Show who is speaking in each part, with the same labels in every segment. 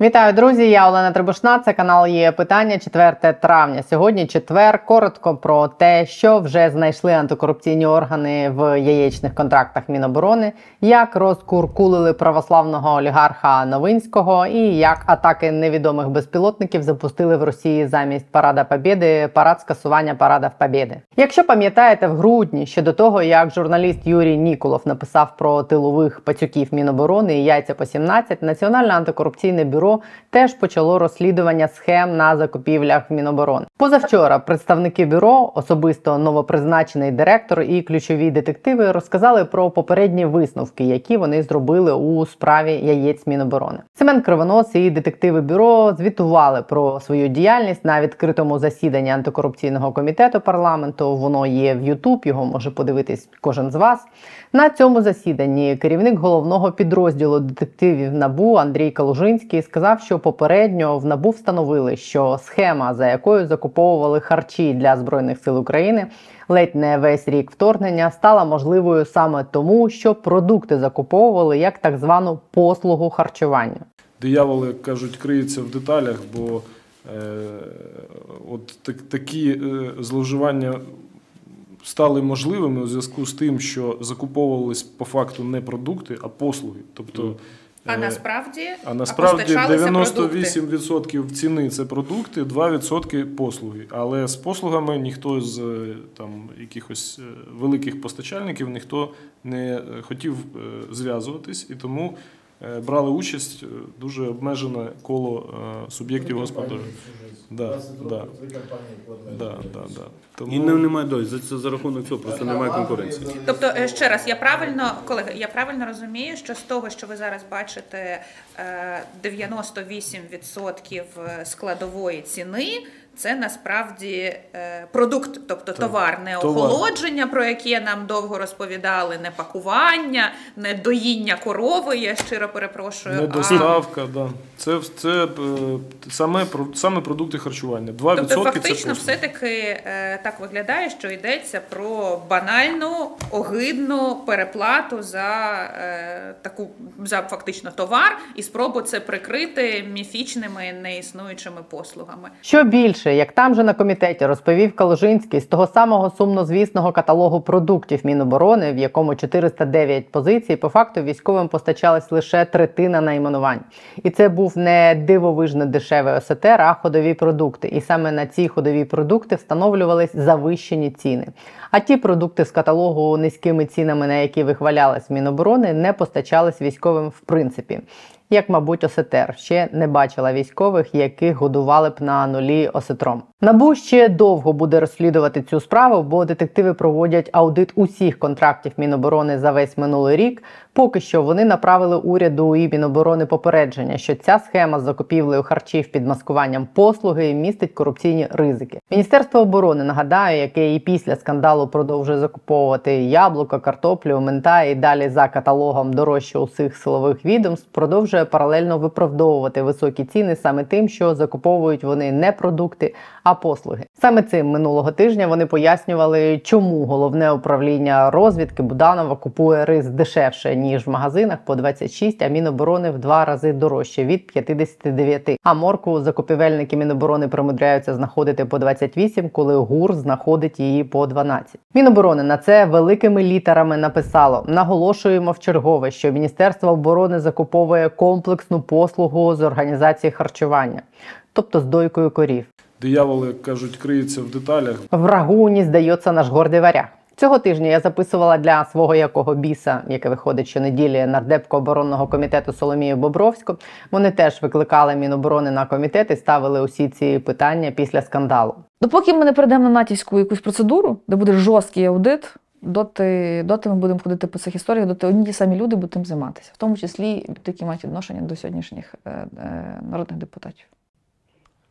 Speaker 1: Вітаю, друзі! Я Олена Трибушна. Це канал є питання 4 травня. Сьогодні четвер. Коротко про те, що вже знайшли антикорупційні органи в яєчних контрактах Міноборони, як розкуркулили православного олігарха Новинського і як атаки невідомих безпілотників запустили в Росії замість Парада Побєди парад скасування парада в Побєди. Якщо пам'ятаєте, в грудні ще до того, як журналіст Юрій Ніколов написав про тилових пацюків Міноборони і яйця по 17, Національне антикорупційне бюро теж почало розслідування схем на закупівлях в Міноборони. Позавчора представники бюро, особисто новопризначений директор і ключові детективи, розказали про попередні висновки, які вони зробили у справі яєць Міноборони. Семен Кривонос і детективи бюро звітували про свою діяльність на відкритому засіданні антикорупційного комітету парламенту. Воно є в Ютуб, його може подивитись кожен з вас. На цьому засіданні керівник головного підрозділу детективів НАБУ Андрій Калужинський сказав, що попередньо в НАБУ встановили, що схема, за якою закуповували харчі для збройних сил України, ледь не весь рік вторгнення, стала можливою саме тому, що продукти закуповували як так звану послугу харчування.
Speaker 2: Дияволи як кажуть, криються в деталях, бо е, от так, такі е, зловживання стали можливими у зв'язку з тим, що закуповувались по факту не продукти, а послуги. Тобто,
Speaker 3: А
Speaker 2: е,
Speaker 3: насправді,
Speaker 2: а насправді
Speaker 3: постачалися
Speaker 2: 98% ціни це продукти, 2% послуги. Але з послугами ніхто з е, там якихось е, великих постачальників ніхто не хотів зв'язуватись, і тому брали участь е, дуже обмежене коло е, суб'єктів господарювання. Да, да. Да, да, да. Тому...
Speaker 4: І не, немає. За, це за рахунок цього просто немає конкуренції.
Speaker 3: Тобто, е, ще раз, я правильно, колеги, я правильно розумію, що з того, що ви зараз бачите, е, 98% складової ціни. Це насправді е, продукт, тобто товар, не
Speaker 2: Товар.
Speaker 3: охолодження, про яке нам довго розповідали, не пакування, не доїння корови. Я щиро перепрошую.
Speaker 2: Не
Speaker 3: а-
Speaker 2: доставка, да. Це, це е, саме, про- саме продукти харчування. 2%
Speaker 3: Тобто, фактично,
Speaker 2: послуги.
Speaker 3: все-таки е, так виглядає, що йдеться про банальну, огидну переплату за е, таку за фактично товар і спробу це прикрити міфічними неіснуючими послугами.
Speaker 1: Що більше, як там же на комітеті розповів Калужинський з того самого сумнозвісного каталогу продуктів Міноборони, в якому 409 позицій, по факту військовим постачалась лише третина найменувань. І це був не дивовижно дешевий ОСТР, а ходові продукти. І саме на ці ходові продукти встановлювались завищені ціни. А ті продукти з каталогу низькими цінами, на які вихвалялась Міноборони, не постачались військовим в принципі. Як, мабуть, осетер ще не бачила військових, яких годували б на нулі осетром. Набу ще довго буде розслідувати цю справу, бо детективи проводять аудит усіх контрактів Міноборони за весь минулий рік. Поки що вони направили уряду і Міноборони попередження, що ця схема з закупівлею харчів під маскуванням послуги містить корупційні ризики. Міністерство оборони нагадаю, яке і після скандалу продовжує закуповувати яблука, картоплю, мента і далі за каталогом дорожче усіх силових відомств, продовжує паралельно виправдовувати високі ціни саме тим, що закуповують вони не продукти, а послуги. Саме цим минулого тижня вони пояснювали, чому головне управління розвідки Буданова купує рис дешевше ніж в магазинах по 26, а Міноборони в два рази дорожче від 59. А морку закупівельники Міноборони примудряються знаходити по 28, коли ГУР знаходить її по 12. Міноборони на це великими літерами написало: наголошуємо в чергове, що Міністерство оборони закуповує комплексну послугу з організації харчування, тобто з дойкою корів.
Speaker 2: Дияволи, як кажуть, криються в деталях.
Speaker 1: Врагу не здається наш гордий варяг. Цього тижня я записувала для свого якого біса, яке виходить щонеділі нардепку оборонного комітету Соломію Бобровську. Вони теж викликали Міноборони на комітет і ставили усі ці питання після скандалу.
Speaker 5: Допоки ми не перейдемо на натівську якусь процедуру, де буде жорсткий аудит, доти, доти ми будемо ходити по цих історіях, доти одні ті самі люди будуть тим займатися, в тому числі і ті, які мають відношення до сьогоднішніх е, е, народних депутатів.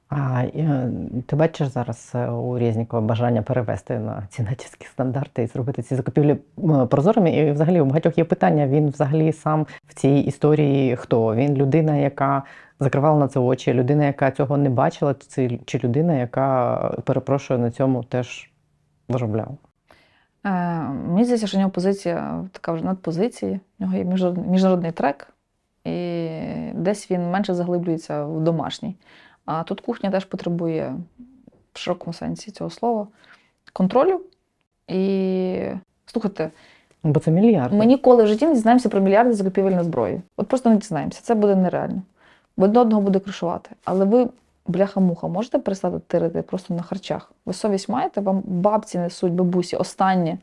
Speaker 1: А е, ти бачиш зараз е, у Резнікова бажання перевести на ці натівські стандарти і зробити ці закупівлі прозорими. І взагалі у багатьох є питання. Він взагалі сам в цій історії хто? Він людина, яка закривала на це очі, людина, яка цього не бачила, чи, людина, яка перепрошую на цьому теж заробляла.
Speaker 5: Е, мені здається, що в нього позиція така вже надпозиції. В нього є міжнародний трек, і десь він менше заглиблюється в домашній. А тут кухня теж потребує в широкому сенсі цього слова контролю. І слухайте,
Speaker 1: Бо це мільярд.
Speaker 5: ми ніколи в житті не дізнаємося про мільярди закупівель на зброю. От просто не дізнаємося. Це буде нереально. Бо одне одного буде кришувати. Але ви, бляха-муха, можете перестати тирити просто на харчах? Ви совість маєте? Вам бабці несуть, бабусі, останнє.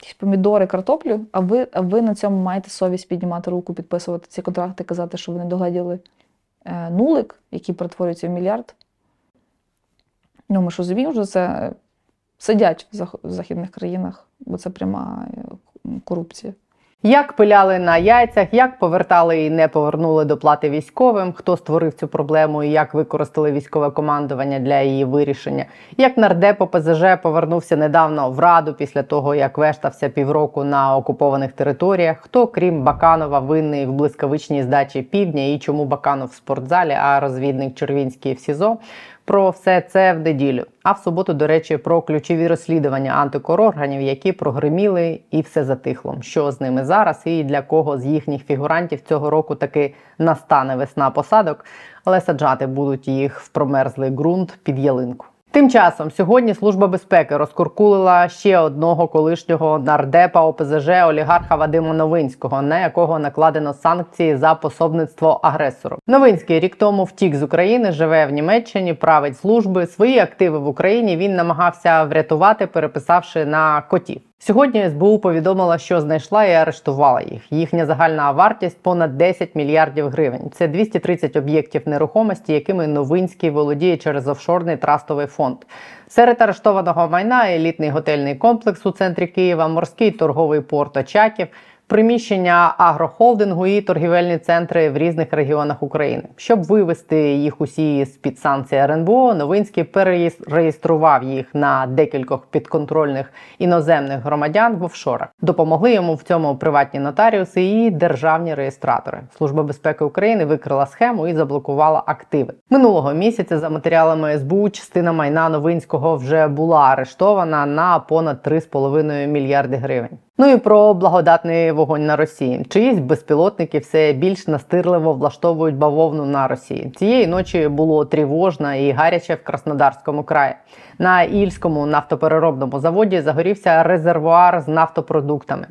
Speaker 5: Якісь помідори, картоплю, а ви, а ви на цьому маєте совість піднімати руку, підписувати ці контракти, казати, що ви не догледіли нулик, який перетворюється в мільярд. Ну, ми ж розуміємо, що це е, сидять в західних країнах, бо це пряма е, корупція.
Speaker 1: Як пиляли на яйцях, як повертали і не повернули доплати військовим, хто створив цю проблему і як використали військове командування для її вирішення, як нардеп ОПЗЖ повернувся недавно в раду після того, як вештався півроку на окупованих територіях, хто, крім Баканова, винний в блискавичній здачі півдня? І чому Баканов в спортзалі, а розвідник Червінський в СІЗО. Про все це в неділю. А в суботу, до речі, про ключові розслідування антикорорганів, які прогриміли, і все затихло. Що з ними зараз, і для кого з їхніх фігурантів цього року таки настане весна посадок, але саджати будуть їх в промерзлий ґрунт під ялинку. Тим часом сьогодні служба безпеки розкуркулила ще одного колишнього нардепа ОПЗЖ олігарха Вадима Новинського, на якого накладено санкції за пособництво агресору. Новинський рік тому втік з України, живе в Німеччині, править служби. Свої активи в Україні він намагався врятувати, переписавши на котів. Сьогодні СБУ повідомила, що знайшла і арештувала їх. Їхня загальна вартість понад 10 мільярдів гривень. Це 230 об'єктів нерухомості, якими Новинський володіє через офшорний трастовий фонд. Серед арештованого майна елітний готельний комплекс у центрі Києва, морський торговий порт Очаків, приміщення агрохолдингу і торгівельні центри в різних регіонах України. Щоб вивести їх усі з під санкцій РНБО, Новинський перереєстрував їх на декількох підконтрольних іноземних громадян в офшорах. Допомогли йому в цьому приватні нотаріуси і державні реєстратори. Служба безпеки України викрила схему і заблокувала активи. Минулого місяця за матеріалами СБУ частина майна Новинського вже була арештована на понад 3,5 мільярди гривень. Ну і про благодатний вогонь на Росії. Чиїсь безпілотники все більш настирливо влаштовують бавовну на Росії. Цієї ночі було тривожно і гаряче в Краснодарському краї. На Ільському нафтопереробному заводі загорівся резервуар з нафтопродуктами.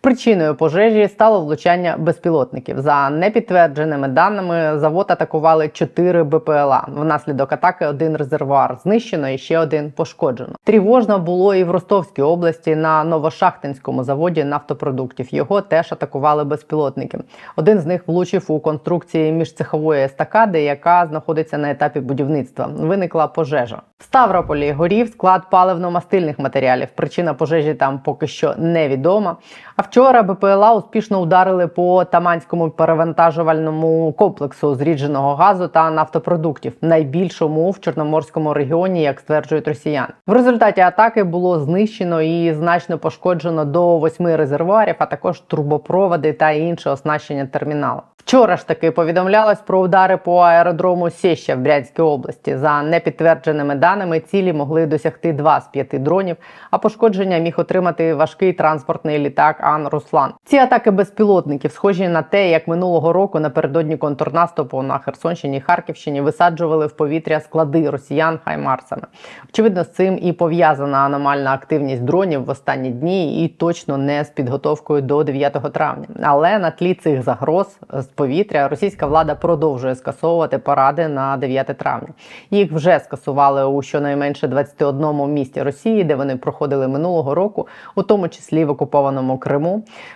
Speaker 1: Причиною пожежі стало влучання безпілотників. За непідтвердженими даними, завод атакували 4 БПЛА. Внаслідок атаки один резервуар знищено і ще один пошкоджено. Тривожно було і в Ростовській області на Новошахтинському заводі нафтопродуктів. Його теж атакували безпілотники. Один з них влучив у конструкції міжцехової естакади, яка знаходиться на етапі будівництва. Виникла пожежа. В Ставрополі горів склад паливно-мастильних матеріалів. Причина пожежі там поки що невідома. А вчора БПЛА успішно ударили по Таманському перевантажувальному комплексу зрідженого газу та нафтопродуктів, найбільшому в Чорноморському регіоні, як стверджують росіяни. В результаті атаки було знищено і значно пошкоджено до восьми резервуарів, а також трубопроводи та інше оснащення терміналу. Вчора ж таки повідомлялось про удари по аеродрому Сєща в Брянській області. За непідтвердженими даними, цілі могли досягти два з п'яти дронів, а пошкодження міг отримати важкий транспортний літак Ан Руслан. Ці атаки безпілотників схожі на те, як минулого року напередодні контрнаступу на Херсонщині і Харківщині висаджували в повітря склади росіян хаймарсами. Очевидно, з цим і пов'язана аномальна активність дронів в останні дні, і точно не з підготовкою до 9 травня. Але на тлі цих загроз з повітря російська влада продовжує скасовувати паради на 9 травня. Їх вже скасували у щонайменше 21 місті Росії, де вони проходили минулого року, у тому числі в окупованому Криму.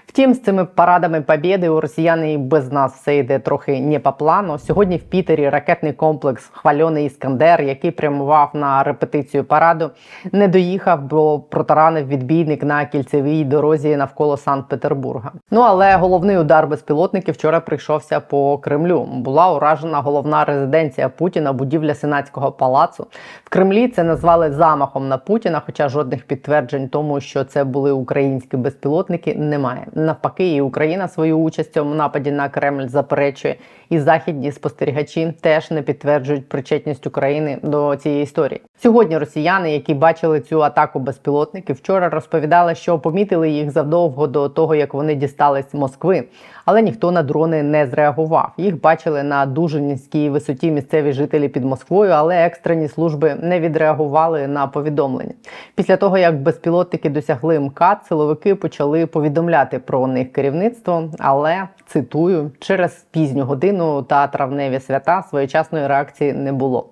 Speaker 1: Втім, з цими парадами Побєди у росіян і без нас все йде трохи не по плану. Сьогодні в Пітері ракетний комплекс Хвальоний Іскандер, який прямував на репетицію параду, не доїхав, бо протаранив відбійник на кільцевій дорозі навколо Санкт-Петербурга. Ну але головний удар безпілотників вчора прийшовся по Кремлю. Була уражена головна резиденція Путіна, будівля сенатського палацу. В Кремлі це назвали замахом на Путіна, хоча жодних підтверджень тому, що це були українські безпілотники, немає. Навпаки, і Україна свою участь в цьому нападі на Кремль заперечує, і західні спостерігачі теж не підтверджують причетність України до цієї історії. Сьогодні росіяни, які бачили цю атаку безпілотників, вчора розповідали, що помітили їх задовго до того, як вони дістались Москви. Але ніхто на дрони не зреагував. Їх бачили на дуже низькій висоті місцеві жителі під Москвою, але екстрені служби не відреагували на повідомлення. Після того, як безпілотники досягли МКАД, силовики почали повідомляти про них керівництво, але цитую, через пізню годину та травневі свята своєчасної реакції не було.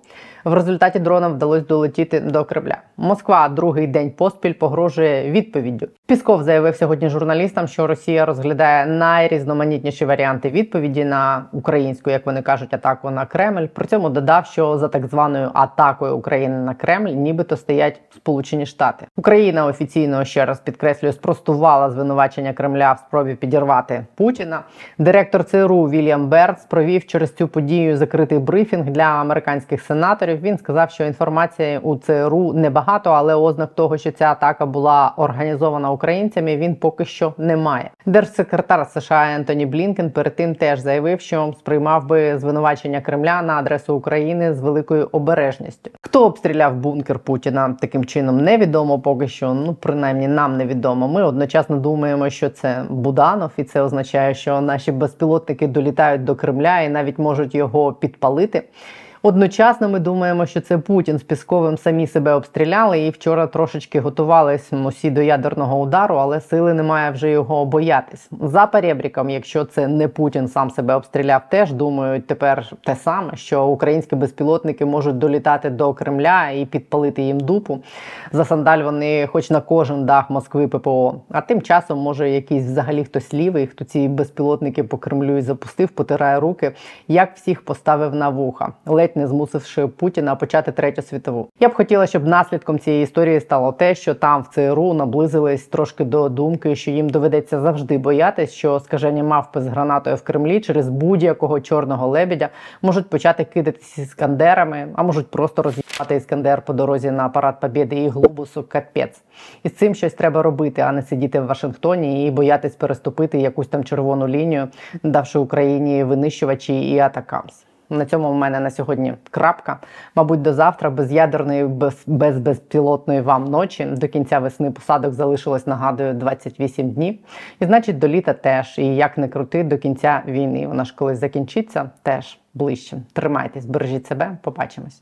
Speaker 1: В результаті дронам вдалося долетіти до Кремля. Москва другий день поспіль погрожує відповіддю. Пісков заявив сьогодні журналістам, що Росія розглядає найрізноманітніші варіанти відповіді на українську, як вони кажуть, атаку на Кремль. При цьому додав, що за так званою атакою України на Кремль, нібито стоять Сполучені Штати. Україна офіційно ще раз підкреслюю, спростувала звинувачення Кремля в спробі підірвати Путіна. Директор ЦРУ Вільям Берц провів через цю подію закритий брифінг для американських сенаторів. Він сказав, що інформації у ЦРУ небагато, але ознак того, що ця атака була організована українцями, він поки що не має. Держсекретар США Ентоні Блінкен перед тим теж заявив, що сприймав би звинувачення Кремля на адресу України з великою обережністю. Хто обстріляв бункер Путіна таким чином, невідомо поки що. Ну принаймні нам невідомо. Ми одночасно думаємо, що це Буданов, і це означає, що наші безпілотники долітають до Кремля і навіть можуть його підпалити. Одночасно ми думаємо, що це Путін з Пісковим самі себе обстріляли і вчора трошечки готувались усі до ядерного удару, але сили немає вже його боятись. За перебріком, якщо це не Путін сам себе обстріляв, теж думають тепер те саме, що українські безпілотники можуть долітати до Кремля і підпалити їм дупу. За сандаль вони, хоч на кожен дах Москви ППО. А тим часом може якийсь взагалі хтось лівий, хто ці безпілотники по Кремлю і запустив, потирає руки, як всіх поставив на вуха, ледь не змусивши Путіна почати третю світову. Я б хотіла, щоб наслідком цієї історії стало те, що там в ЦРУ наблизились трошки до думки, що їм доведеться завжди боятись, що скажені мавпи з гранатою в Кремлі через будь-якого чорного лебедя можуть почати кидатися іскандерами, а можуть просто роз'їхати іскандер по дорозі на парад Побєди і глобусу капець. І з цим щось треба робити, а не сидіти в Вашингтоні і боятись переступити якусь там червону лінію, давши Україні винищувачі і атакамс. На цьому в мене на сьогодні крапка. Мабуть, до завтра без ядерної, без, без безпілотної вам ночі. До кінця весни посадок залишилось, нагадую, 28 днів. І значить, до літа теж. І як не крути, до кінця війни. Вона ж колись закінчиться, теж ближче. Тримайтесь, бережіть себе, побачимось.